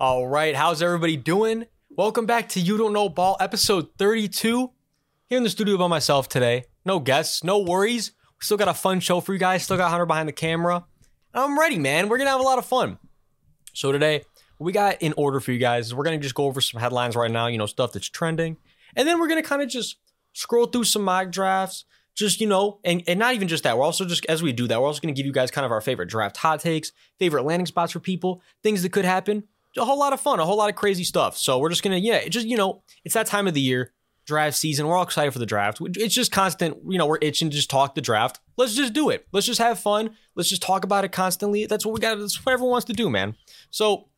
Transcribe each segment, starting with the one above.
All right, how's everybody doing? Welcome back to You Don't Know Ball, episode 32. Here in the studio by myself today. No guests, no worries. We still got a fun show for you guys. Still got Hunter behind the camera. I'm ready, man. We're gonna have a lot of fun. So today, we got in order for you guys we're gonna just go over some headlines right now, you know, stuff that's trending. And then we're gonna kind of just scroll through some mock drafts, just you know, and, and not even just that. We're also just as we do that, we're also gonna give you guys kind of our favorite draft hot takes, favorite landing spots for people, things that could happen. A whole lot of fun, a whole lot of crazy stuff. So we're just gonna, yeah, just you know, it's that time of the year, draft season. We're all excited for the draft. It's just constant, you know, we're itching to just talk the draft. Let's just do it. Let's just have fun. Let's just talk about it constantly. That's what we got. That's what everyone wants to do, man. So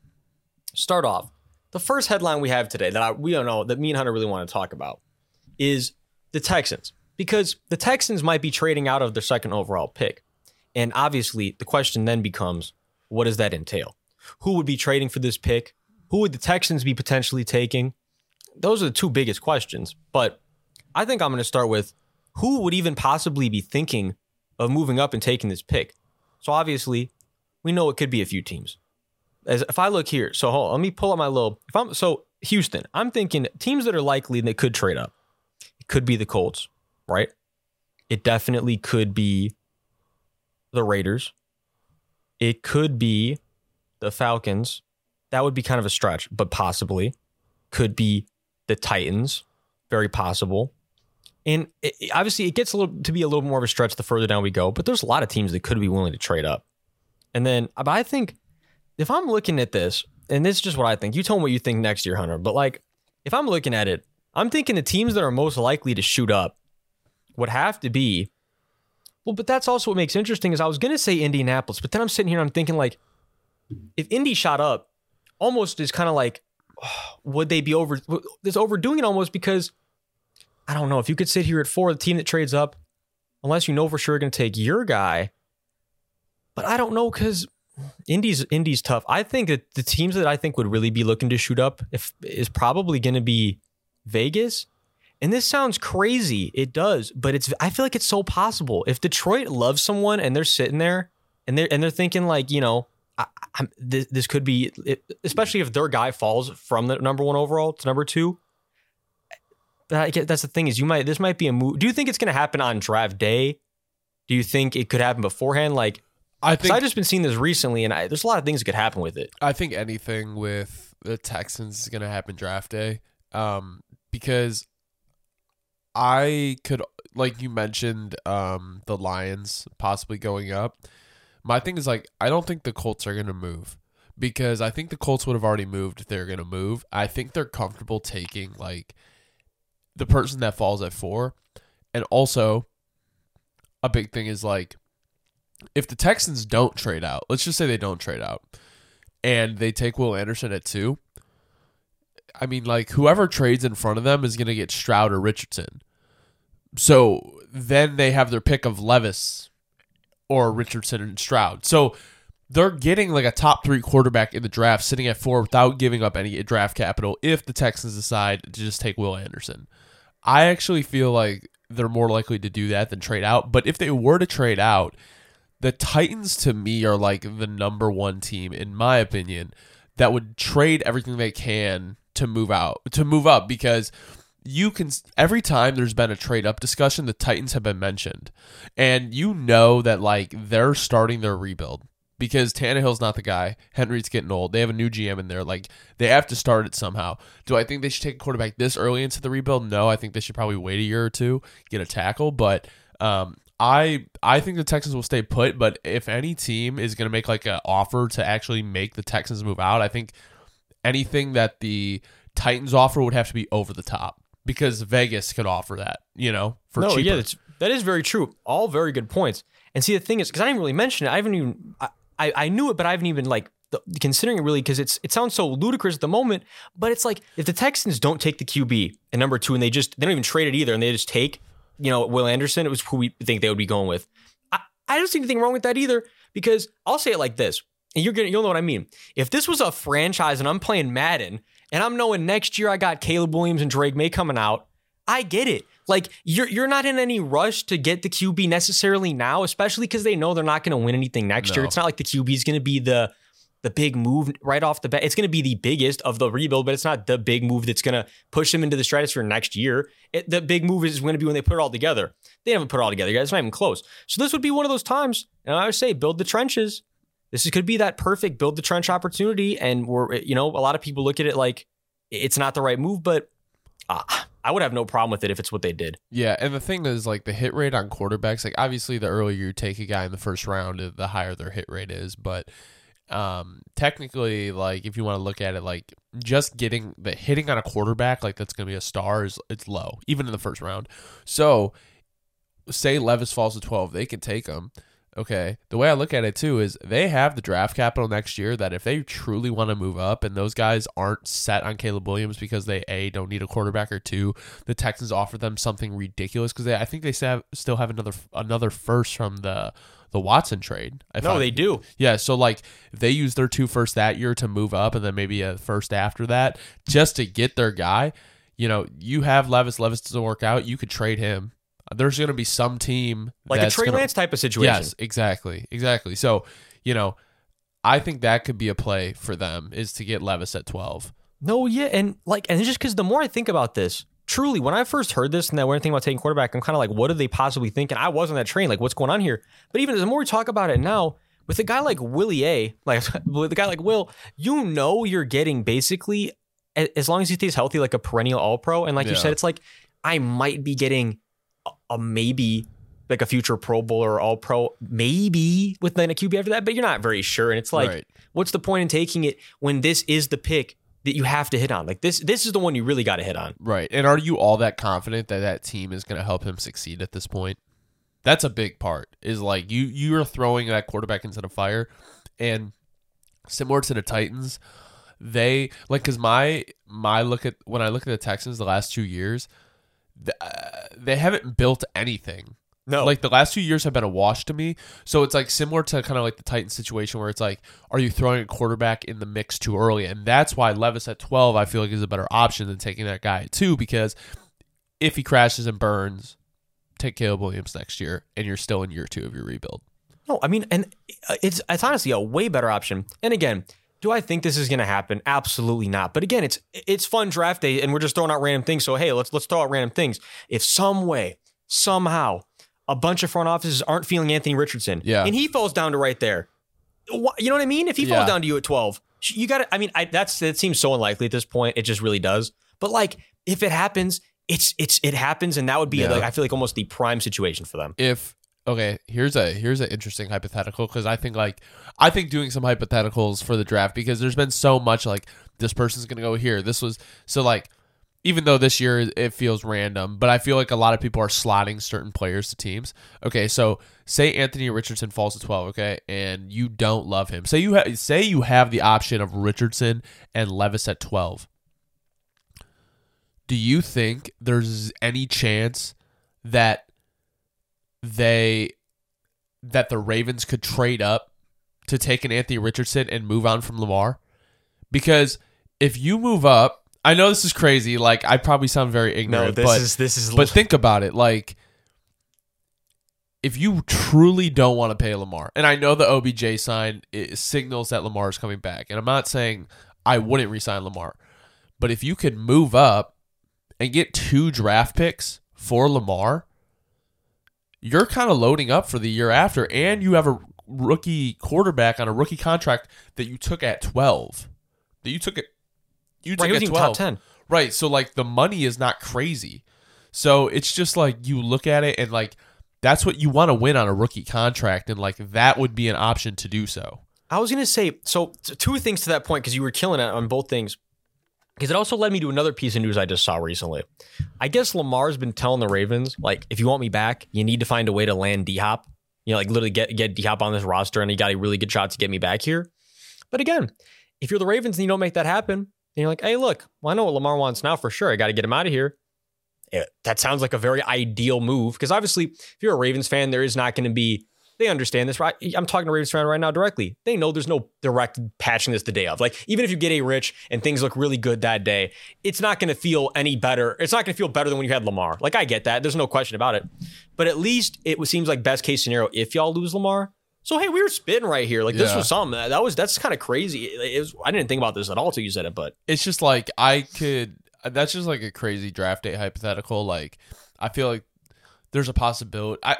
start off. The first headline we have today that I, we don't know that me and Hunter really want to talk about is the Texans because the Texans might be trading out of their second overall pick. And obviously, the question then becomes what does that entail? Who would be trading for this pick? Who would the Texans be potentially taking? Those are the two biggest questions. But I think I'm going to start with who would even possibly be thinking of moving up and taking this pick? So obviously, we know it could be a few teams. As if I look here, so hold on, let me pull up my little. If I'm so Houston, I'm thinking teams that are likely that could trade up. It could be the Colts, right? It definitely could be the Raiders. It could be the Falcons. That would be kind of a stretch, but possibly could be the Titans. Very possible. And it, obviously, it gets a little to be a little more of a stretch the further down we go. But there's a lot of teams that could be willing to trade up. And then, uh, but I think if I'm looking at this, and this is just what I think. You tell me what you think next year, Hunter. But like, if I'm looking at it, I'm thinking the teams that are most likely to shoot up would have to be. Well, but that's also what makes interesting is I was going to say Indianapolis, but then I'm sitting here and I'm thinking like, if Indy shot up, almost is kind of like, would they be over? This overdoing it almost because I don't know if you could sit here at four, the team that trades up, unless you know for sure going to take your guy. But I don't know because Indy's Indy's tough. I think that the teams that I think would really be looking to shoot up if is probably going to be Vegas. And this sounds crazy. It does, but it's I feel like it's so possible. If Detroit loves someone and they're sitting there and they're and they're thinking like, you know, I, this, this could be, especially if their guy falls from the number one overall to number two. That, that's the thing is you might this might be a move. Do you think it's going to happen on draft day? Do you think it could happen beforehand? Like I think I've just been seeing this recently, and I, there's a lot of things that could happen with it. I think anything with the Texans is going to happen draft day, um, because I could, like you mentioned, um, the Lions possibly going up. My thing is like I don't think the Colts are to move because I think the Colts would have already moved if they're to move. I think they're comfortable taking like the person that falls at four, and also a big thing is like if the Texans don't trade out, let's just say they don't trade out, and they take Will Anderson at two. I mean, like whoever trades in front of them is going to get Stroud or Richardson. So then they have their pick of Levis or Richardson and Stroud. So they're getting like a top three quarterback in the draft sitting at four without giving up any draft capital if the Texans decide to just take Will Anderson. I actually feel like they're more likely to do that than trade out. But if they were to trade out, the Titans to me are like the number one team, in my opinion, that would trade everything they can to move out, to move up because you can every time there's been a trade up discussion, the Titans have been mentioned, and you know that like they're starting their rebuild because Tannehill's not the guy. Henry's getting old. They have a new GM in there. Like they have to start it somehow. Do I think they should take a quarterback this early into the rebuild? No, I think they should probably wait a year or two, get a tackle. But um, I I think the Texans will stay put. But if any team is going to make like an offer to actually make the Texans move out, I think anything that the Titans offer would have to be over the top because Vegas could offer that, you know, for no, cheaper. yeah, that's, that is very true. All very good points. And see, the thing is, because I didn't really mention it, I haven't even, I, I, I knew it, but I haven't even like the, considering it really because it's it sounds so ludicrous at the moment. But it's like if the Texans don't take the QB and number two, and they just they don't even trade it either, and they just take you know Will Anderson, it was who we think they would be going with. I, I don't see anything wrong with that either because I'll say it like this, and you're gonna you'll know what I mean. If this was a franchise and I'm playing Madden and I'm knowing next year I got Caleb Williams and Drake Maye coming out, I get it. Like you're you're not in any rush to get the QB necessarily now, especially because they know they're not going to win anything next No. year. It's not like the QB is going to be the the big move right off the bat. It's going to be the biggest of the rebuild, but it's not the big move that's going to push them into the stratosphere next year. It, the big move is going to be when they put it all together. They haven't put it all together, guys. It's not even close. So this would be one of those times, and I would say build the trenches. This could be that perfect build the trench opportunity, and we're you know a lot of people look at it like it's not the right move, but uh, I would have no problem with it if it's what they did. Yeah, and the thing is, like the hit rate on quarterbacks, like obviously the earlier you take a guy in the first round, the higher their hit rate is. But um, technically, like if you want to look at it, like just getting the hitting on a quarterback, like that's going to be a star, is it's low, even in the first round. So, say Levis falls to twelve, they can take him. Okay. The way I look at it too is they have the draft capital next year that if they truly want to move up and those guys aren't set on Caleb Williams because they a don't need a quarterback or two, the Texans offer them something ridiculous because they I think they still have, still have another another first from the the Watson trade. No, I, they do. Yeah, so like they use their two first that year to move up and then maybe a first after that just to get their guy. You know, you have Levis. Levis doesn't work out. You could trade him there's going to be some team like a Trey gonna, Lance type of situation. Yes, exactly, exactly. So you know, I think that could be a play for them is to get Levis at twelve. No, yeah, and like, and just because the more I think about this, truly, when I first heard this and that we're thinking about taking quarterback, I'm kind of like, what are they possibly thinking? I was on that train, like, what's going on here? But even the more we talk about it now, with a guy like Willie A, like with a guy like Will, you know, you're getting basically as long as he stays healthy, like a perennial All Pro, and like yeah. you said, it's like I might be getting a maybe like a future Pro Bowler or All Pro, maybe with then a QB after that, but you're not very sure. And it's like, right. what's the point in taking it when this is the pick that you have to hit on? Like this, this is the one you really got to hit on. Right. And are you all that confident that that team is going to help him succeed at this point? That's a big part. Is like you you are throwing that quarterback into the fire, and similar to the Titans, they like because my my look at when I look at the Texans the last two years uh, they haven't built anything. No. Like the last two years have been a wash to me. So it's like similar to kind of like the Titans situation where it's like, are you throwing a quarterback in the mix too early? And that's why Levis at 12, I feel like is a better option than taking that guy at two because if he crashes and burns, take Caleb Williams next year and you're still in year two of your rebuild. No, I mean, and it's it's honestly a way better option. And again, do I think this is going to happen? Absolutely not. But again, it's it's fun draft day, and we're just throwing out random things. So hey, let's let's throw out random things. If some way, somehow, a bunch of front offices aren't feeling Anthony Richardson, yeah. and he falls down to right there, you know what I mean? If he falls down to you at twelve, you got to. I mean, I, that's that seems so unlikely at this point. It just really does. But like, if it happens, it's it's it happens, and that would be yeah. like I feel like almost the prime situation for them. If okay, here's a here's an interesting hypothetical because I think like I think doing some hypotheticals for the draft because there's been so much like this person's gonna go here. This was so like even though this year it feels random, but I feel like a lot of people are slotting certain players to teams. Okay, so say Anthony Richardson falls to 12, okay, and you don't love him. Say you ha- say you have the option of Richardson and Levis at 12. Do you think there's any chance that they that the Ravens could trade up to take an Anthony Richardson and move on from Lamar? Because if you move up, I know this is crazy. Like I probably sound very ignorant. No, this but, is this is. But think about it. Like if you truly don't want to pay Lamar, and I know the OBJ sign signals that Lamar is coming back, and I'm not saying I wouldn't resign Lamar, but if you could move up and get two draft picks for Lamar, you're kind of loading up for the year after, and you have a rookie quarterback on a rookie contract that you took at 12. That you took it. You took right, at 12. Top 10. Right. So, like, the money is not crazy. So, it's just like you look at it and, like, that's what you want to win on a rookie contract. And, like, that would be an option to do so. I was going to say, so two things to that point, because you were killing it on both things. Because it also led me to another piece of news I just saw recently. I guess Lamar's been telling the Ravens, like, if you want me back, you need to find a way to land D Hop. You know, like literally get get D Hop on this roster, and he got a really good shot to get me back here. But again, if you're the Ravens and you don't make that happen, and you're like, hey, look, well, I know what Lamar wants now for sure. I got to get him out of here. That sounds like a very ideal move because obviously, if you're a Ravens fan, there is not going to be they understand this, right? I'm talking to Ravens fan right now directly. They know there's no direct patching this the day of. Like, even if you get A Rich and things look really good that day, it's not going to feel any better. It's not going to feel better than when you had Lamar. Like, I get that. There's no question about it. But at least it seems like best case scenario if y'all lose Lamar, So hey, we were spitting right here. Like this Yeah. was something that, that was that's kind of crazy. It was, I didn't think about this at all till you said it, but it's just like I could. That's just like a crazy draft day hypothetical. Like I feel like there's a possibility. I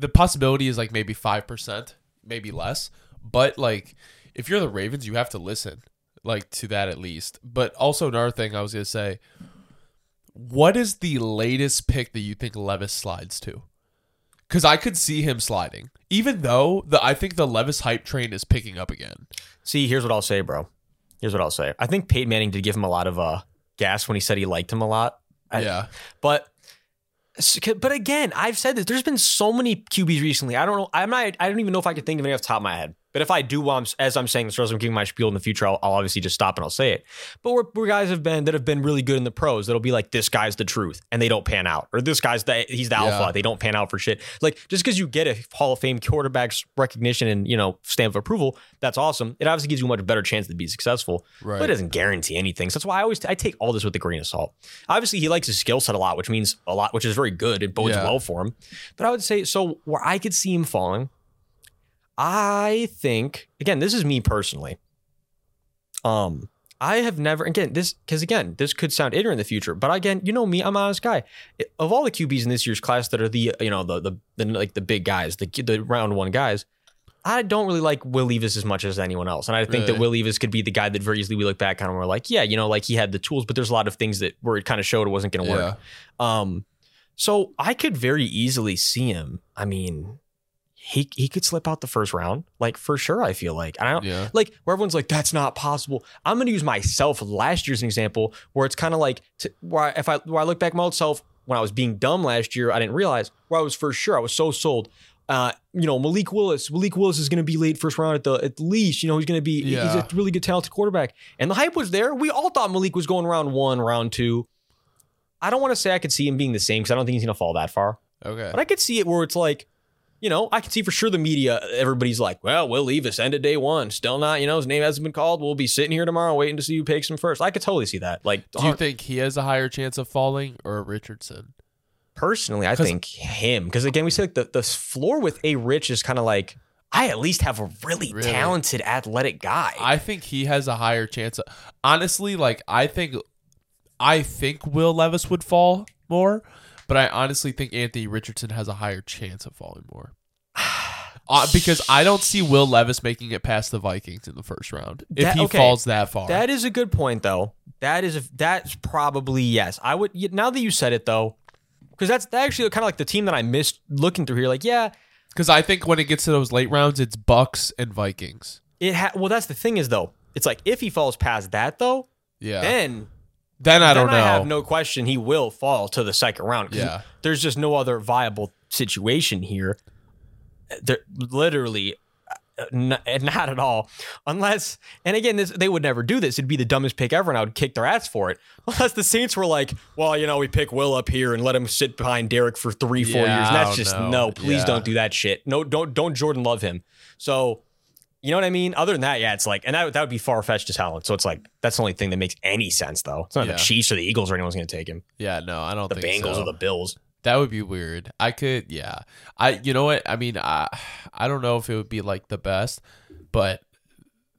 the possibility is like maybe five percent, maybe less. But like if you're the Ravens, you have to listen like to that at least. But also another thing I was gonna say. What is the latest pick that you think Levis slides to? Because I could see him sliding, even though the I think the Levis hype train is picking up again. see, here's what I'll say, bro. Here's what I'll say. I think Peyton Manning did give him a lot of uh gas when he said he liked him a lot. I- yeah, But but again, I've said this. There's been so many QBs recently. I don't know. I'm not. I don't even know if I could think of any off the top of my head. But if I do, while I'm, as I'm saying this, or as I'm giving my spiel in the future, I'll, I'll obviously just stop and I'll say it. But where, where guys have been that have been really good in the pros, that'll be like, this guy's the truth, and they don't pan out, or this guy's the he's the Yeah. alpha, they don't pan out for shit. Like just because you get a Hall of Fame quarterback's recognition and you know stamp of approval, that's awesome. It obviously gives you a much better chance to be successful right. but it doesn't guarantee anything. So that's why I always I take all this with a grain of salt. Obviously, he likes his skill set a lot, which means a lot, which is very good. It bodes Yeah. well for him. But I would say so where I could see him falling. I think again, this is me personally. Um, I have never again this because again this could sound ignorant in the future, but again, you know me, I'm an honest guy. Of all the QBs in this year's class that are the you know the the, the like the big guys, the the round one guys, I don't really like Will Levis as much as anyone else, and I think that Will Levis could be the guy that very easily we look back on and we're like, yeah, you know, like he had the tools, but there's a lot of things that where it kind of showed it wasn't going to work. yeah. Um, so I could very easily see him. I mean, he he could slip out the first round, like for sure. I feel like, and I don't Yeah. like where everyone's like, that's not possible. I'm going to use myself last year as an example, where it's kind of like to, where I, if I where I look back at myself when I was being dumb last year, I didn't realize where I was for sure. I was so sold. Uh, you know, Malik Willis. Malik Willis is going to be late first round at the at least. You know, he's going to be. He's a really good, talented quarterback, and the hype was there. We all thought Malik was going round one, round two. I don't want to say I could see him being the same because I don't think he's going to fall that far. Okay. But I could see it where it's like, you know, I can see for sure the media, everybody's like, well, Will Levis ended day one. Still not, you know, his name hasn't been called. We'll be sitting here tomorrow waiting to see who picks him first. I could totally see that. Like, Do you think he has a higher chance of falling or Richardson? personally, I think him. Because again, we say like the, the floor with A Rich is kind of like, I at least have a really, Really? talented, athletic guy. I think he has a higher chance. Of, honestly, like I think, I think Will Levis would fall more, but I honestly think Anthony Richardson has a higher chance of falling more. Uh, because I don't see Will Levis making it past the Vikings in the first round if That- he okay. falls that far. That is a good point, though. That is that's probably yes. I would now that you said it though, because that's actually kind of like the team that I missed looking through here. Like, yeah, Because I think when it gets to those late rounds, it's Bucks and Vikings. it. Ha- well, that's the thing is though. It's like if he falls past that though, Yeah. then then I then don't know. I have no question he will fall to the second round. Yeah. there's just no other viable situation here. There, literally, uh, n- not at all. Unless, and again, this they would never do this. It'd be the dumbest pick ever, and I would kick their ass for it. Unless the Saints were like, well, you know, we pick Will up here and let him sit behind Derek for three, four Yeah, years. And that's just no. Please Yeah. don't do that shit. No, don't don't Jordan love him. So. You know what I mean? Other than that, yeah, it's like, and that, that would be far fetched as hell. So it's like, that's the only thing that makes any sense, though. It's not Yeah. the Chiefs or the Eagles or anyone's going to take him. yeah, no, I don't think The think Bengals so. or the Bills. That would be weird. I could, yeah. I, you know what? I mean, I, I don't know if it would be like the best, but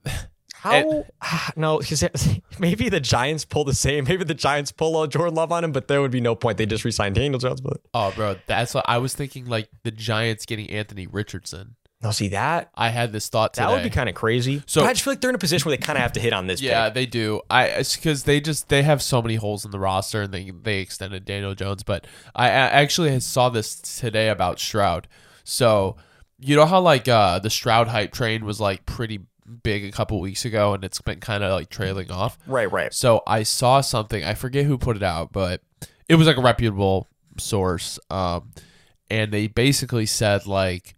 How? no, because maybe the Giants pull the same. Maybe the Giants pull a Jordan Love on him, but there would be no point. They just re-signed Daniel Jones. But oh, bro, that's what I was thinking. Like the Giants getting Anthony Richardson. No, see that I had this thought today. that would be kind of crazy. So- So I just feel like they're in a position where they kind of have to hit on this. Yeah, pick. they do. I it's because they just they have so many holes in the roster, and they they extended Daniel Jones. But I, I actually saw this today about Stroud. So you know how like uh the Stroud hype train was like pretty big a couple weeks ago, and it's been kind of like trailing off. right, right. So I saw something. I forget who put it out, but it was like a reputable source. Um, and they basically said like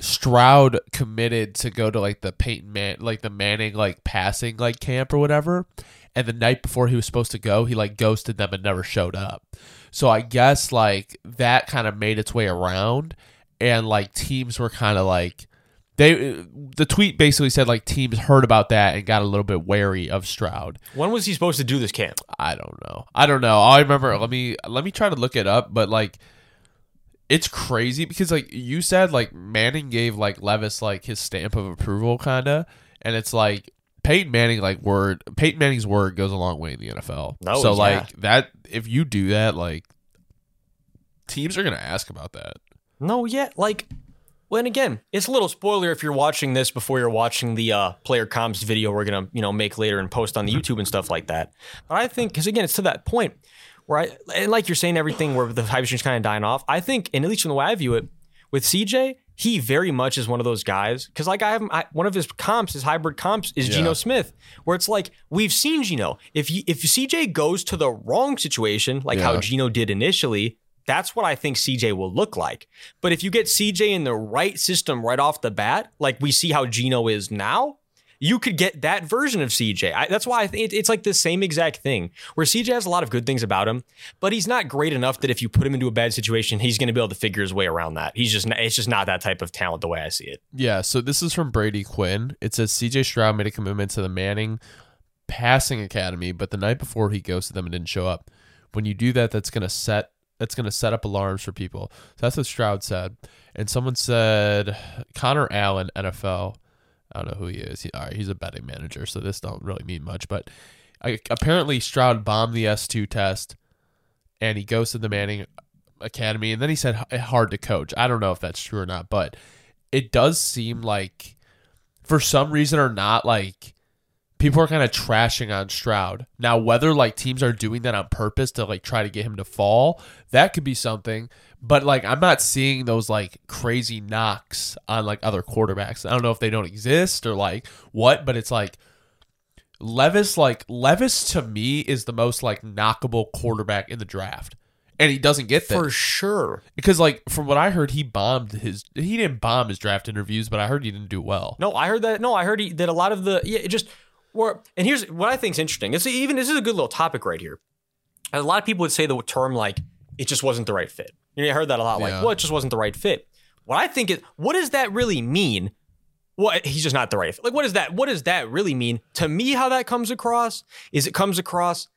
Stroud committed to go to like the Peyton Man, like the Manning like passing like camp or whatever. And the night before he was supposed to go, he like ghosted them and never showed up. So I guess like that kind of made its way around, and like teams were kind of like they. The tweet basically said like teams heard about that and got a little bit wary of Stroud. When was he supposed to do this camp? I don't know. I don't know. I remember. Let me let me try to look it up. But like, it's crazy because like you said, like Manning gave like Levis like his stamp of approval, kind of, and it's like Peyton Manning like word Peyton Manning's word goes a long way in the NFL. Oh, so yeah. like that, if you do that, like teams are gonna ask about that. No, yeah, like when again, it's a little spoiler if you're watching this before you're watching the uh, player comps video we're gonna you know make later and post on the YouTube and stuff like that. But I think because again, it's to that point where I and like you're saying everything where the hype is kind of dying off. I think, and at least from the way I view it, with CJ, he very much is one of those guys because like I have I, one of his comps, his hybrid comps is Yeah. Geno Smith, where it's like we've seen Geno. If you, if CJ goes to the wrong situation, like how Yeah. Geno did initially, that's what I think CJ will look like. But if you get CJ in the right system right off the bat, like we see how Geno is now, you could get that version of CJ. I, that's why I think it- it's like the same exact thing where CJ has a lot of good things about him, but he's not great enough that if you put him into a bad situation, he's going to be able to figure his way around that. He's just it's just not that type of talent the way I see it. Yeah, so this is from Brady Quinn. It says CJ Stroud made a commitment to the Manning passing academy, but the night before he ghosted them and didn't show up. When you do that, that's gonna set that's gonna set up alarms for people. So that's what Stroud said. And someone said Connor Allen, NFL. I don't know who he is. He, all right, he's a betting manager, so this don't really mean much. But I, apparently Stroud bombed the S two test, and he goes to the Manning Academy, and then he said eh, hard to coach. I don't know if that's true or not, but it does seem like for some reason or not like people are kind of trashing on Stroud. Now whether like teams are doing that on purpose to like try to get him to fall, that could be something. But like I'm not seeing those like crazy knocks on like other quarterbacks. I don't know if they don't exist or like what, but it's like Levis like Levis to me is the most like knockable quarterback in the draft. And he doesn't get that For sure. because like from what I heard, he bombed his. He didn't bomb his draft interviews, but I heard he didn't do well. No, I heard that. No, I heard he, that a lot of the yeah, it just were. And here's what I think is interesting. It's even this is a good little topic right here. A lot of people would say the term like it just wasn't the right fit. You know, I heard that a lot. Like, Yeah. well, it just wasn't the right fit. What I think is, what does that really mean? What he's just not the right fit. Like, what does that? What does that really mean to me? How that comes across is it comes across.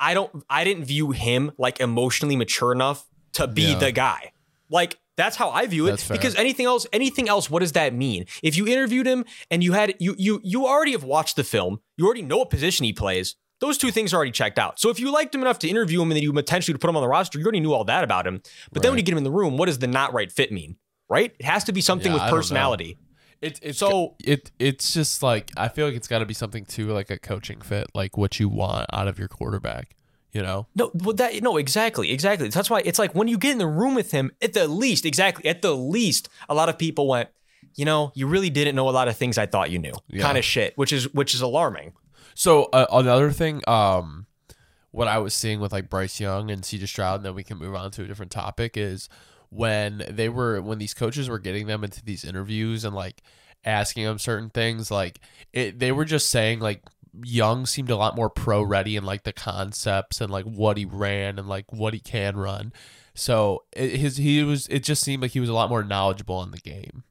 I don't. I didn't view him like emotionally mature enough to be Yeah. the guy. Like that's how I view it. That's fair. Because anything else, anything else, what does that mean? If you interviewed him and you had you you you already have watched the film, you already know what position he plays. Those two things are already checked out. So if you liked him enough to interview him and then you potentially put him on the roster, you already knew all that about him. But then when you get him in the room, what does the not right fit mean? Right? It has to be something Yeah, with I don't know. personality. It, it's So- it it's just like I feel like it's got to be something too like a coaching fit, like what you want out of your quarterback. You know, No, well, that no, exactly, exactly. That's why it's like when you get in the room with him, at the least, exactly, at the least, a lot of people went, you know, you really didn't know a lot of things I thought you knew, Yeah. kind of shit, which is which is alarming. So uh, another thing, um, what I was seeing with like Bryce Young and CJ Stroud, and then we can move on to a different topic is when they were when these coaches were getting them into these interviews and like asking them certain things, like it, they were just saying like Young seemed a lot more pro ready in like the concepts and like what he ran and like what he can run. So it, his he was it just seemed like he was a lot more knowledgeable in the game.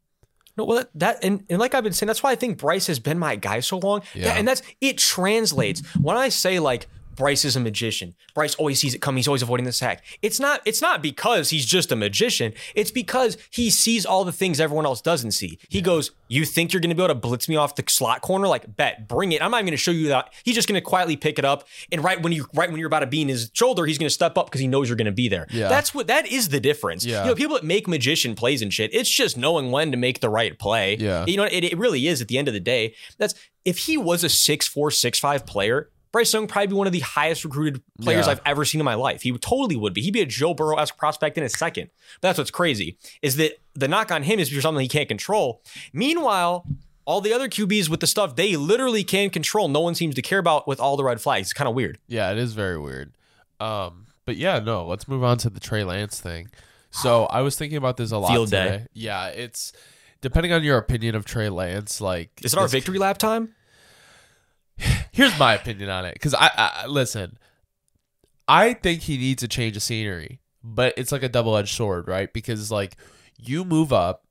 No, well, that, that and, and like I've been saying, that's why I think Bryce has been my guy so long. Yeah. That- and that's it translates. When I say like Bryce is a magician, Bryce always sees it coming. He's always avoiding the sack. It's not. It's not because he's just a magician. It's because he sees all the things everyone else doesn't see. He goes, "You think you're going to be able to blitz me off the slot corner? Like, bet, bring it. I'm not even going to show you that. He's just going to quietly pick it up, and right when you right when you're about to be in his shoulder, he's going to step up because he knows you're going to be there. Yeah. That's what that is the difference. Yeah. You know, people that make magician plays and shit, it's just knowing when to make the right play. Yeah. You know, it, it really is at the end of the day. That's if he was a six four, six five player, Bryce Young probably be one of the highest recruited players Yeah. I've ever seen in my life. He totally would be. He'd be a Joe Burrow esque prospect in a second. But that's what's crazy is that the knock on him is for something he can't control. Meanwhile, all the other QBs with the stuff they literally can control, no one seems to care about with all the red flags. It's kind of weird. Yeah, it is very weird. Um, but yeah, no, let's move on to the Trey Lance thing. So I was thinking about this a lot Field day. today. Yeah, it's depending on your opinion of Trey Lance. Like, Is it our victory lap time? Here's my opinion on it, because I, I listen. I think he needs a change of scenery, but it's like a double edged sword, right? Because like you move up,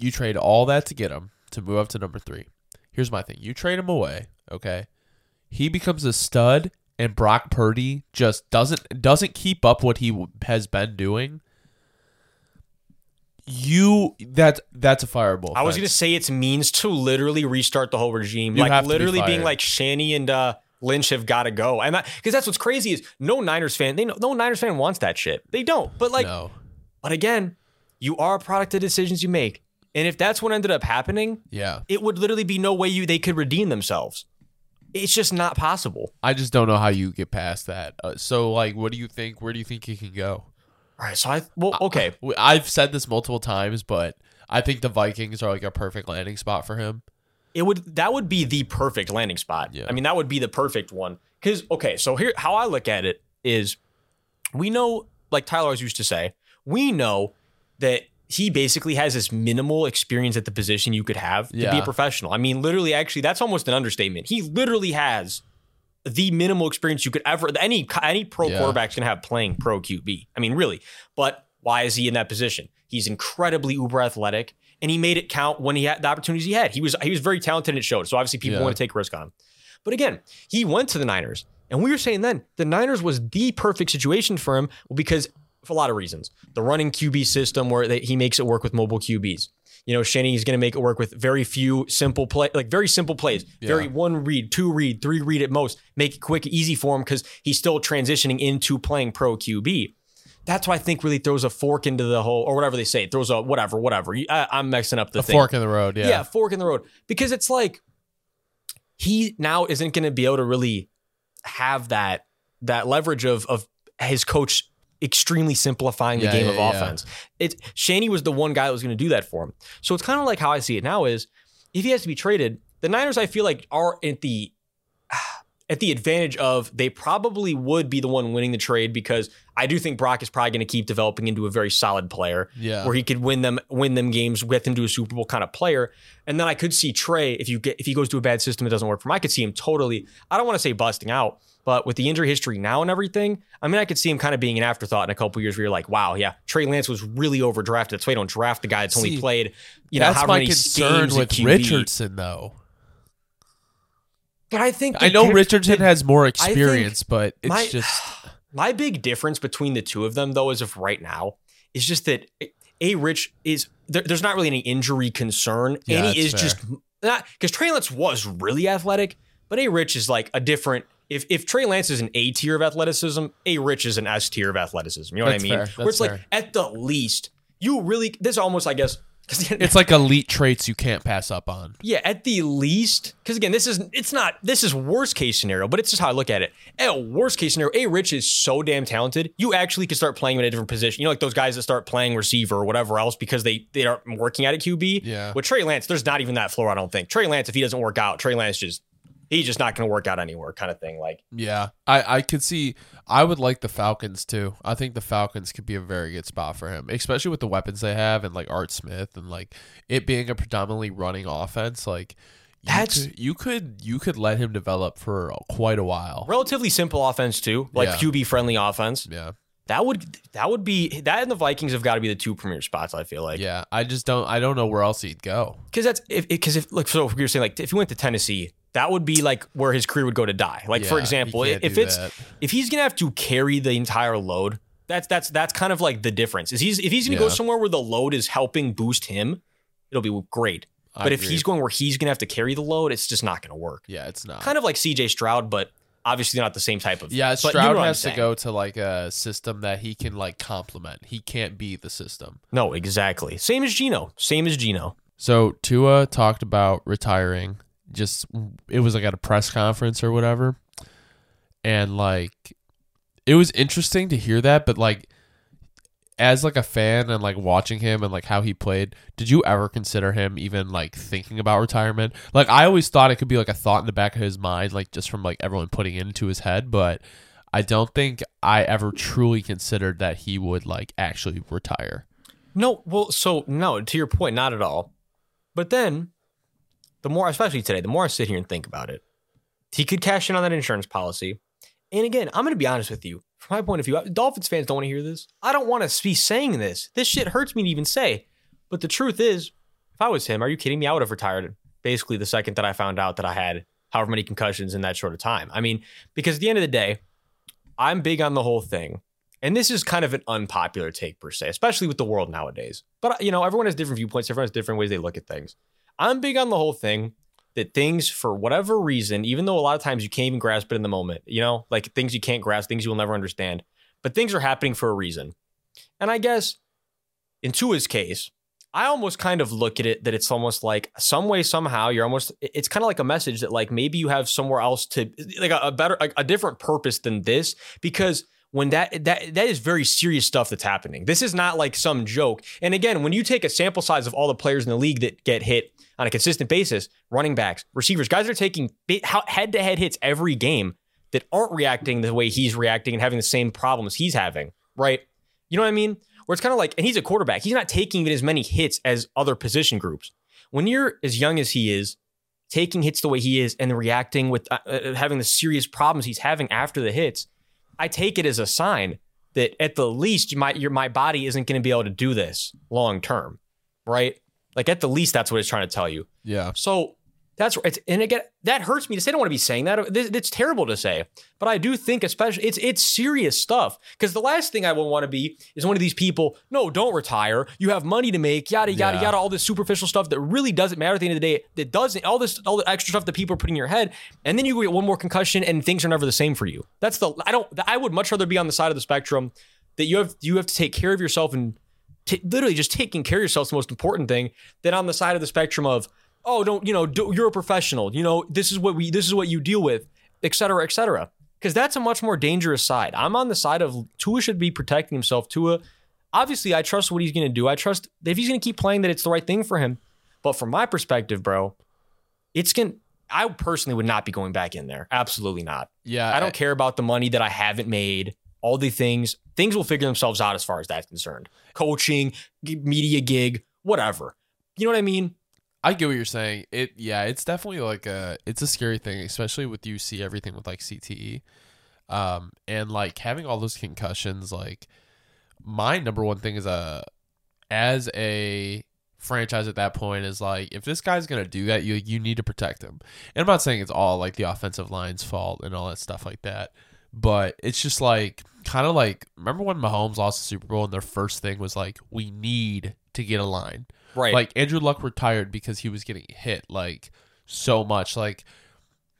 you trade all that to get him to move up to number three. Here's my thing: you trade him away, okay? He becomes a stud, and Brock Purdy just doesn't doesn't keep up what he has been doing. You that that's a fireable. I was offense. gonna say it's means to literally restart the whole regime, You like have to be literally being fired. like Shanny and uh, Lynch have got to go, and because that's what's crazy is no Niners fan, they know, no Niners fan wants that shit. They don't, but like, no. but again, you are a product of decisions you make, and if that's what ended up happening, Yeah. it would literally be no way you they could redeem themselves. It's just not possible. I just don't know how you get past that. Uh, so like what do you think where do you think he can go? All right, so I well, okay, I've said this multiple times, but I think the Vikings are like a perfect landing spot for him. it would that would be the perfect landing spot. Yeah. I mean, that would be the perfect one. Because okay, so here how I look at it is, we know, like Tyler always used to say, we know that he basically has this minimal experience at the position you could have to be a professional. I mean, literally, actually, that's almost an understatement. He literally has the minimal experience you could ever any any pro Yeah. quarterback's gonna have playing pro QB. I mean, really. But why is he in that position? He's incredibly uber athletic, and he made it count when he had the opportunities he had. He was he was very talented and it showed. So obviously people Yeah. want to take a risk on him. But again, he went to the Niners, and we were saying then the Niners was the perfect situation for him because for a lot of reasons. The running QB system where they, he makes it work with mobile QBs. You know, Shanny is going to make it work with very few simple play, like very simple plays, very one read, two read, three read at most. Make it quick, easy for him because he's still transitioning into playing pro QB. That's why I think really throws a fork into the whole, or whatever they say, throws a whatever, whatever. I, I'm messing up the A thing. fork in the road, yeah. Yeah. fork in the road. Because it's like he now isn't going to be able to really have that that leverage of of his coach extremely simplifying the Yeah, game yeah, of yeah. offense. It's Shanny was the one guy that was going to do that for him. So it's kind of like how I see it now is if he has to be traded, the Niners I feel like are at the at the advantage of they probably would be the one winning the trade because I do think Brock is probably going to keep developing into a very solid player Yeah. where he could win them win them games, get him to a Super Bowl kind of player. And then I could see Trey if you get if he goes to a bad system, it doesn't work for him. I could see him totally. I don't want to say busting out, but with the injury history now and everything, I mean, I could see him kind of being an afterthought in a couple years where you're like, wow, yeah, Trey Lance was really overdrafted. That's why you don't draft the guy that's only played, you know, That's how my many concern games with. Richardson though. But I think I know Richardson has more experience, but it's my- just My big difference between the two of them, though, as of right now, is just that a Rich is there, there's not really any injury concern, Yeah, and he is just not because Trey Lance was really athletic, but a Rich is like a different. If if Trey Lance is an A tier of athleticism, a Rich is an S tier of athleticism. You know That's what I mean? fair. Where it's That's like at the least you really this almost I guess it's like elite traits you can't pass up on. yeah, at the least, because again, this is it's not this is worst case scenario, but it's just how I look at it. At worst case scenario, A Rich is so damn talented, you actually could start playing him in a different position. You know, like those guys that start playing receiver or whatever else because they they aren't working at a QB. Yeah. With Trey Lance, there's not even that floor. I don't think Trey Lance, if he doesn't work out, Trey Lance just he's just not going to work out anywhere, kind of thing. Like Yeah, I I could see. I would like the Falcons too. I think the Falcons could be a very good spot for him, especially with the weapons they have and like Art Smith and like it being a predominantly running offense. Like you That's- could, you could you could let him develop for quite a while. relatively simple offense too, like Yeah. QB friendly offense. Yeah, That would that would be that and the Vikings have got to be the two premier spots. I feel like. yeah. I just don't. I don't know where else he'd go. because that's if because if like so if you're saying like if he went to Tennessee, that would be like where his career would go to die. Like for example, if it's that. if he's gonna have to carry the entire load, that's that's that's kind of like the difference. Is he's if he's gonna go somewhere where the load is helping boost him, it'll be great. I But if agree. he's going where he's gonna have to carry the load, it's just not gonna work. yeah, it's not. Kind of like C.J. Stroud, but obviously not the same type of. yeah, but you know Stroud has to go to like a system that he can like complement. He can't be the system. No, exactly. Same as Geno. Same as Geno. So Tua talked about retiring. Just it was like at a press conference or whatever, and like it was interesting to hear that. But like as like a fan and like watching him and like how he played, did you ever consider him even like thinking about retirement? Like I always thought it could be like a thought in the back of his mind, like just from like everyone putting it into his head, but. I don't think I ever truly considered that he would like actually retire. No, well, so no, to your point, not at all. But then, the more, especially today, the more I sit here and think about it, he could cash in on that insurance policy. And again, I'm going to be honest with you. From my point of view, Dolphins fans don't want to hear this. I don't want to be saying this. This shit hurts me to even say. But the truth is, if I was him, are you kidding me? I would have retired basically the second that I found out that I had however many concussions in that short of time. I mean, because at the end of the day, I'm big on the whole thing. and this is kind of an unpopular take per se, especially with the world nowadays. But you know, everyone has different viewpoints, everyone has different ways they look at things. I'm big on the whole thing that things, for whatever reason, even though a lot of times you can't even grasp it in the moment, you know, like things you can't grasp, things you will never understand, but things are happening for a reason. And I guess in Tua's case, I almost kind of look at it that it's almost like some way, somehow, you're almost, it's kind of like a message that like maybe you have somewhere else to, like a, a better, a, a different purpose than this, because when that that that is very serious stuff that's happening. This is not like some joke. And again, when you take a sample size of all the players in the league that get hit on a consistent basis, running backs, receivers, guys are taking head-to-head hits every game that aren't reacting the way he's reacting and having the same problems he's having, right? You know what I mean? Where it's kind of like, and he's a quarterback. He's not taking even as many hits as other position groups. When you're as young as he is, taking hits the way he is, and reacting with uh, uh having the serious problems he's having after the hits, I take it as a sign that at the least might your my body isn't going to be able to do this long term, right? Like at the least that's what it's trying to tell you. Yeah. So that's it's and again that hurts me to say. I don't want to be saying that. It's terrible to say, but I do think especially it's it's serious stuff. Because the last thing I would want to be is one of these people. No, don't retire. You have money to make. Yada yada yeah. yada. All this superficial stuff that really doesn't matter at the end of the day. That doesn't. All this all the extra stuff that people are putting in your head, and then you get one more concussion, and things are never the same for you. That's the. I don't. I would much rather be on the side of the spectrum that you have you have to take care of yourself and t- literally just taking care of yourself is the most important thing. Than on the side of the spectrum of oh, don't you know? Do, you're a professional. You know, this is what we this is what you deal with, et cetera, et cetera. Because that's a much more dangerous side. I'm on the side of Tua should be protecting himself. Tua, obviously, I trust what he's going to do. I trust if he's going to keep playing that it's the right thing for him. But from my perspective, bro, it's going. I personally would not be going back in there. Absolutely not. Yeah, I don't I, care about the money that I haven't made. All the things, things will figure themselves out as far as that's concerned. Coaching, media gig, whatever. You know what I mean? I get what you're saying. It yeah, it's definitely like a it's a scary thing, especially with you see everything with like CTE. Um and like having all those concussions like my number one thing is a uh, as a franchise at that point is like if this guy's gonna do that you you need to protect him and i'm not saying it's all like the offensive line's fault and all that stuff like that but it's just like kind of like remember when Mahomes lost the Super Bowl and their first thing was like we need to get a line Right. Like Andrew Luck retired because he was getting hit like so much. Like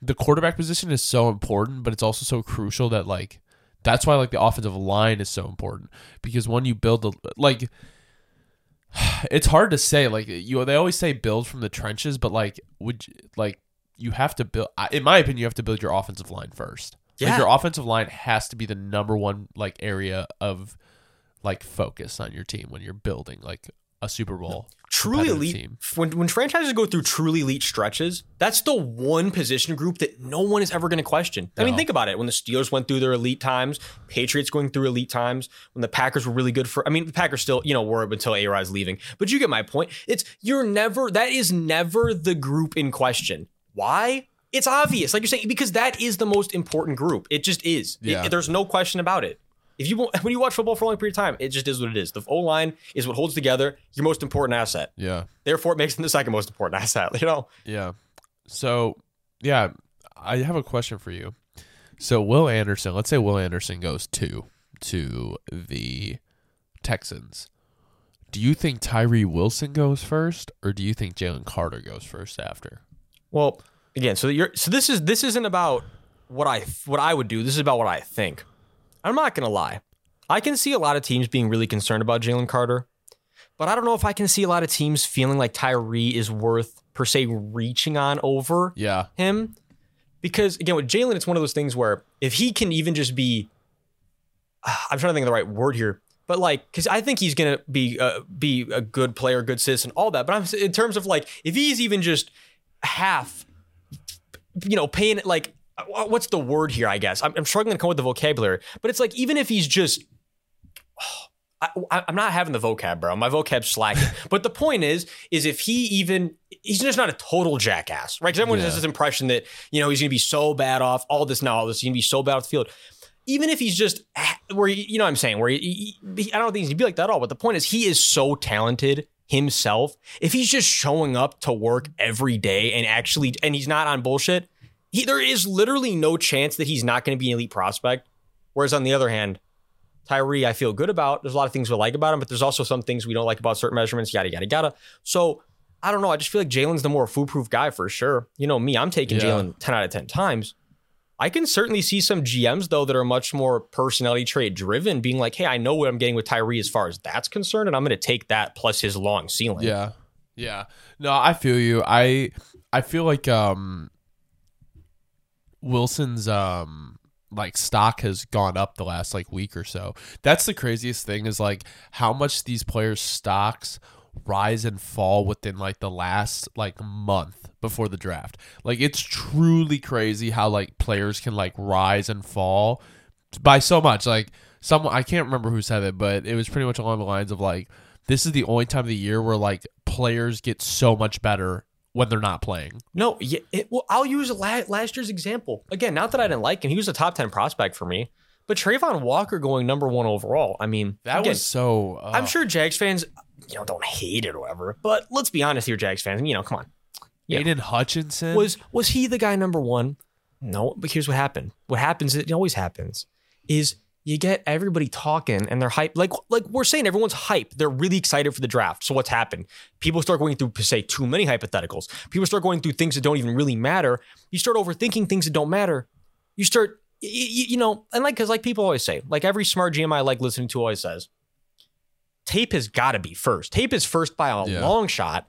the quarterback position is so important, but it's also so crucial that like that's why like the offensive line is so important because when you build a like it's hard to say like you they always say build from the trenches but like would you, like you have to build in my opinion you have to build your offensive line first yeah. Like your offensive line has to be the number one like area of like focus on your team when you're building like a Super Bowl. Truly elite. Team. When when franchises go through truly elite stretches, that's the one position group that no one is ever going to question. I mean, think about it. When the Steelers went through their elite times, Patriots going through elite times, when the Packers were really good for. I mean, the Packers still you know were until A Rod's leaving, but you get my point. It's you're never that is never the group in question. Why? It's obvious, like you're saying, because that is the most important group. It just is. Yeah. It, there's no question about it. If you when you watch football for a long period of time, it just is what it is. The O line is what holds together your most important asset. Yeah. Therefore, it makes them the second most important asset. You know. Yeah. So, yeah, I have a question for you. So Will Anderson, let's say Will Anderson goes to to the Texans. Do you think Tyree Wilson goes first, or do you think Jalen Carter goes first after? Well, again, so you're so this is this isn't about what I what I would do. This is about what I think. I'm not going to lie. I can see a lot of teams being really concerned about Jalen Carter, but I don't know if I can see a lot of teams feeling like Tyree is worth, per se, reaching on over yeah. him. Because, again, with Jalen, it's one of those things where if he can even just be, I'm trying to think of the right word here, but like, because I think he's gonna be uh, be a good player, good citizen, all that. But I'm in terms of like, if he's even just half, you know, paying like uh, what's the word here? I guess I'm, I'm struggling to come with the vocabulary, but it's like even if he's just. I, am not having the vocab, bro. My vocab's slacking. but the point is, is if he even, he's just not a total jackass, right? Because everyone yeah. has this impression that, you know, he's going to be so bad off all this now, all this, he's going to be so bad off the field. Even if he's just where, you know what I'm saying, where he, he, I don't think he's going to be like that at all. But the point is, he is so talented himself. If he's just showing up to work every day and actually, and he's not on bullshit, he, there is literally no chance that he's not going to be an elite prospect. Whereas on the other hand, Tyree, I feel good about. There's a lot of things we like about him, but there's also some things we don't like about certain measurements, yada, yada, yada. So I don't know. I just feel like Jalen's the more foolproof guy for sure. You know me, I'm taking Yeah. Jalen 10 out of 10 times. I can certainly see some GMs, though, that are much more personality trait driven, being like, hey, I know what I'm getting with Tyree as far as that's concerned, and I'm going to take that plus his long ceiling. Yeah. Yeah. No, I feel you. I I feel like um Wilson's um like stock has gone up the last like week or so. That's the craziest thing is like how much these players stocks rise and fall within like the last like month before the draft. Like it's truly crazy how like players can like rise and fall by so much. Like someone I can't remember who said it, but it was pretty much along the lines of like this is the only time of the year where like players get so much better when they're not playing. No, yeah, it, well, I'll use la- last year's example. Again, not that I didn't like him. He was a top 10 prospect for me. But Travon Walker going number one overall. I mean, That again, was so. Uh, I'm sure Jags fans, you know, don't hate it or whatever. But let's be honest here, Jags fans. You know, come on. yeah. Aidan Hutchinson Was was he the guy number one? No, but here's what happened. What happens? It always happens. Is you get everybody talking and they're hype. Like like we're saying, everyone's hype. They're really excited for the draft. So what's happened? People start going through say too many hypotheticals. People start going through things that don't even really matter. You start overthinking things that don't matter. You start y- y- you know, and like because like people always say, like every smart GM I like listening to always says, tape has got to be first. Tape is first by a Yeah. long shot.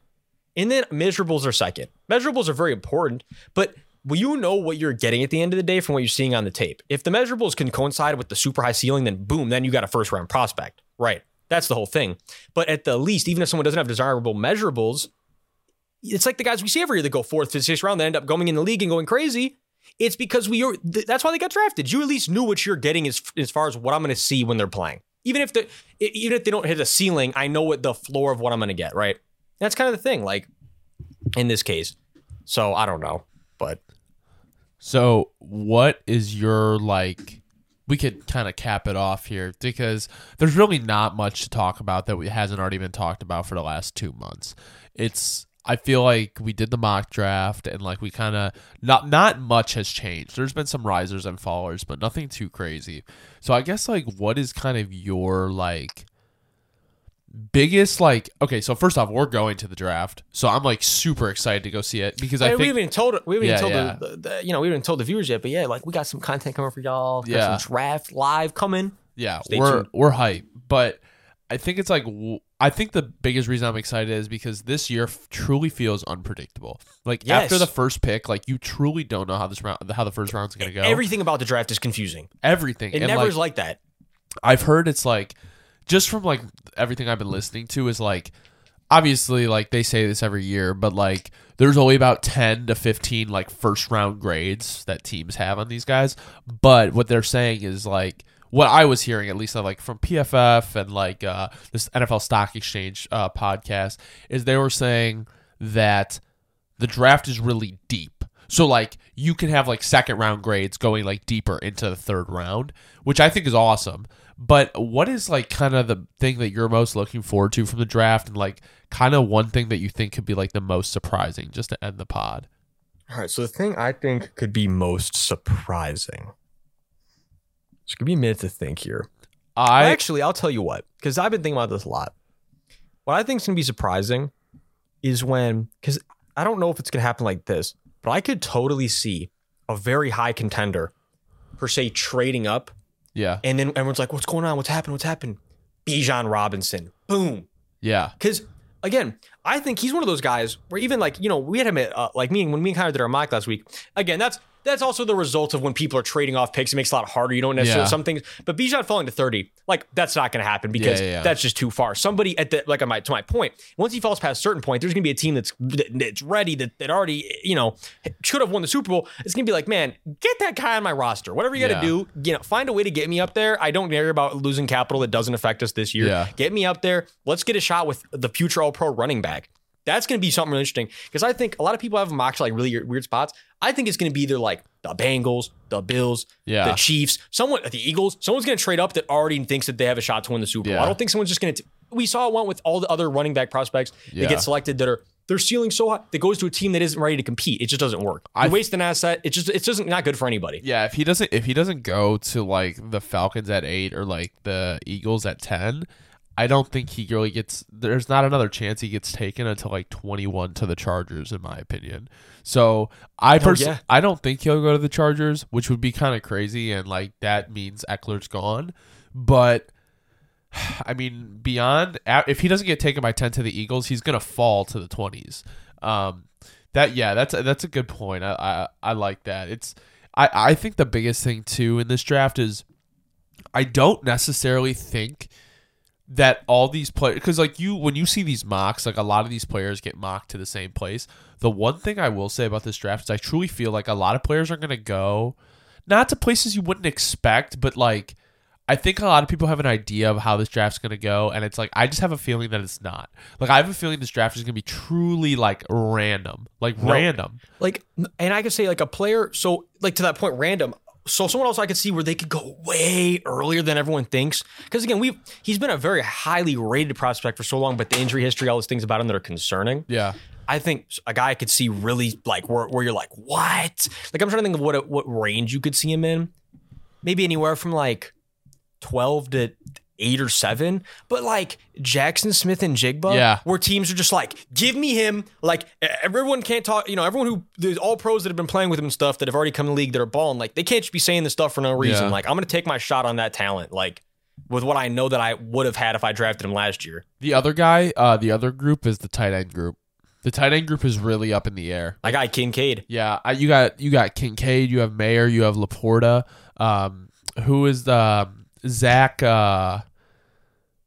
And then measurables are second. Measurables are very important, but will you know what you're getting at the end of the day from what you're seeing on the tape? If the measurables can coincide with the super high ceiling, then boom, then you got a first round prospect. Right. That's the whole thing. But at the least, even if someone doesn't have desirable measurables, it's like the guys we see every year that go fourth, fifth, sixth round, that end up going in the league and going crazy. It's because we are. th- That's why they got drafted. You at least knew what you're getting as as far as what I'm going to see when they're playing. Even if the even if they don't hit a ceiling, I know what the floor of what I'm going to get. Right. That's kind of the thing. Like in this case. So I don't know, but So, what is your like? We could kind of cap it off here because there's really not much to talk about that hasn't already been talked about for the last two months. It's I feel like we did the mock draft and like we kind of not not much has changed. There's been some risers and fallers, but nothing too crazy. So I guess like what is kind of your like biggest like okay so first off we're going to the draft so i'm like super excited to go see it because i we think haven't even told we haven't Yeah, told yeah. The, the, you know we haven't told the viewers yet, but yeah, like we got some content coming for y'all. Got Yeah. some draft live coming. Yeah, Stay we're tuned. we're hype, but I think it's like I think the biggest reason I'm excited is because this year f- truly feels unpredictable. Like Yes. after the first pick, like you truly don't know how this round, how the first round's gonna go. Everything about the draft is confusing. Everything. It and never like, is like that. I've heard it's like just from like everything I've been listening to is like obviously like they say this every year, but like there's only about 10 to 15 like first round grades that teams have on these guys. But what they're saying is like what I was hearing, at least uh, like from PFF and like uh, this NFL Stock Exchange uh, podcast, is they were saying that the draft is really deep. So like you can have like second round grades going like deeper into the third round, which I think is awesome. But what is like kind of the thing that you're most looking forward to from the draft and like kind of one thing that you think could be like the most surprising just to end the pod? All right. So the thing I think could be most surprising. Just give me a minute to think here. I Actually, I'll tell you what, because I've been thinking about this a lot. What I think is gonna be surprising is when, because I don't know if it's gonna happen like this, but I could totally see a very high contender, per se, trading up, yeah. and then everyone's like, "What's going on? What's happened? What's happened?" Bijan Robinson, boom. Yeah. Because again, I think he's one of those guys where even like you know we had him at uh, like me when we did our mock last week. Again, that's that's also the result of when people are trading off picks. It makes it a lot harder. You don't necessarily Yeah. some things, but Bijan falling to thirty, like that's not going to happen because Yeah, yeah, that's just too far. Somebody at the like on my to my point, once he falls past a certain point, there's going to be a team that's that's ready that that already you know should have won the Super Bowl. It's going to be like, man, get that guy on my roster. Whatever you got to do, you know, find a way to get me up there. I don't care about losing capital that doesn't affect us this year. Get me up there. Let's get a shot with the future All Pro running back. That's going to be something really interesting because I think a lot of people have them actually like really weird- spots. I think it's going to be either like the Bengals, the Bills, Yeah. the Chiefs, someone the Eagles. Someone's going to trade up that already thinks that they have a shot to win the Super Bowl. Yeah. I don't think someone's just going to. We saw it went with all the other running back prospects Yeah. that get selected that are their ceiling so high that goes to a team that isn't ready to compete. It just doesn't work. You I- waste an asset. It just it's just not good for anybody. Yeah, if he doesn't if he doesn't go to like the Falcons at eight or like the Eagles at ten, I don't think he really gets. There's not another chance he gets taken until like twenty one to the Chargers, in my opinion. So I pers- yeah. I don't think he'll go to the Chargers, which would be kind of crazy, and like that means Ekeler's gone. But I mean, beyond if he doesn't get taken by ten to the Eagles, he's gonna fall to the twenties. Um, that yeah, that's that's a good point. I I, I like that. It's I I think the biggest thing too in this draft is I don't necessarily think that all these players because like you when you see these mocks like a lot of these players get mocked to the same place the one thing i will say about this draft is i truly feel like a lot of players are going to go not to places you wouldn't expect but like i think a lot of people have an idea of how this draft's going to go and it's like i just have a feeling that it's not like i have a feeling this draft is going to be truly like random like No. random Like, and I could say like a player. So like to that point, random. So someone else I could see where they could go way earlier than everyone thinks. Because again, we he's been a very highly rated prospect for so long, but the injury history, all those things about him that are concerning. yeah I think a guy I could see really like where, where you're like, what? Like I'm trying to think of what what range you could see him in. Maybe anywhere from like 12 to eight or seven, but like Jaxon Smith-Njigba, Yeah. where teams are just like, give me him. Like everyone can't talk, you know, everyone who there's all pros that have been playing with him and stuff that have already come in the league that are balling, like they can't just be saying this stuff for no reason. Yeah. Like I'm gonna take my shot on that talent, like with what I know that I would have had if I drafted him last year. the other guy uh the other group is the tight end group the tight end group is really up in the air My guy Kincaid. Yeah, I, you got you got Kincaid, you have Mayer, you have LaPorta. Um, who is the Zach uh,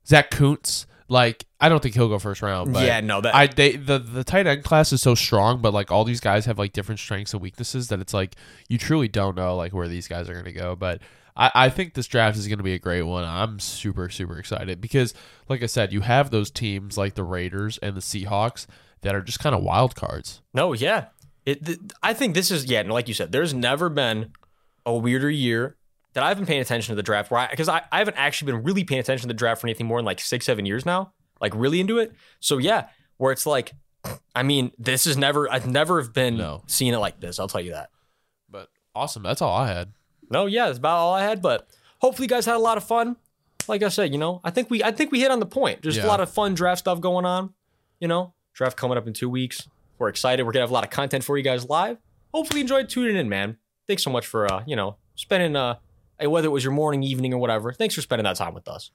Zack Kuntz? Like, I don't think he'll go first round. But yeah, no, that I they the the tight end class is so strong, but like all these guys have like different strengths and weaknesses that it's like you truly don't know like where these guys are going to go. But I, I think this draft is going to be a great one. I'm super super excited because, like I said, you have those teams like the Raiders and the Seahawks that are just kind of wild cards. No, yeah. It. Th- I think this is yeah. Like you said, there's never been a weirder year that I've been paying attention to the draft. Where because I, I, haven't actually been really paying attention to the draft for anything more than like six seven years now. Like really into it. So yeah, where it's like, I mean, this is never. I've never have been No. seeing it like this. I'll tell you that. But awesome, that's all I had. No, yeah, that's about all I had. But hopefully, you guys had a lot of fun. Like I said, you know, I think we I think we hit on the point. Just Yeah. a lot of fun draft stuff going on. You know, draft coming up in two weeks. We're excited. We're gonna have a lot of content for you guys live. Hopefully, you enjoyed tuning in, man. Thanks so much for uh, you know, spending uh, whether it was your morning, evening, or whatever. Thanks for spending that time with us.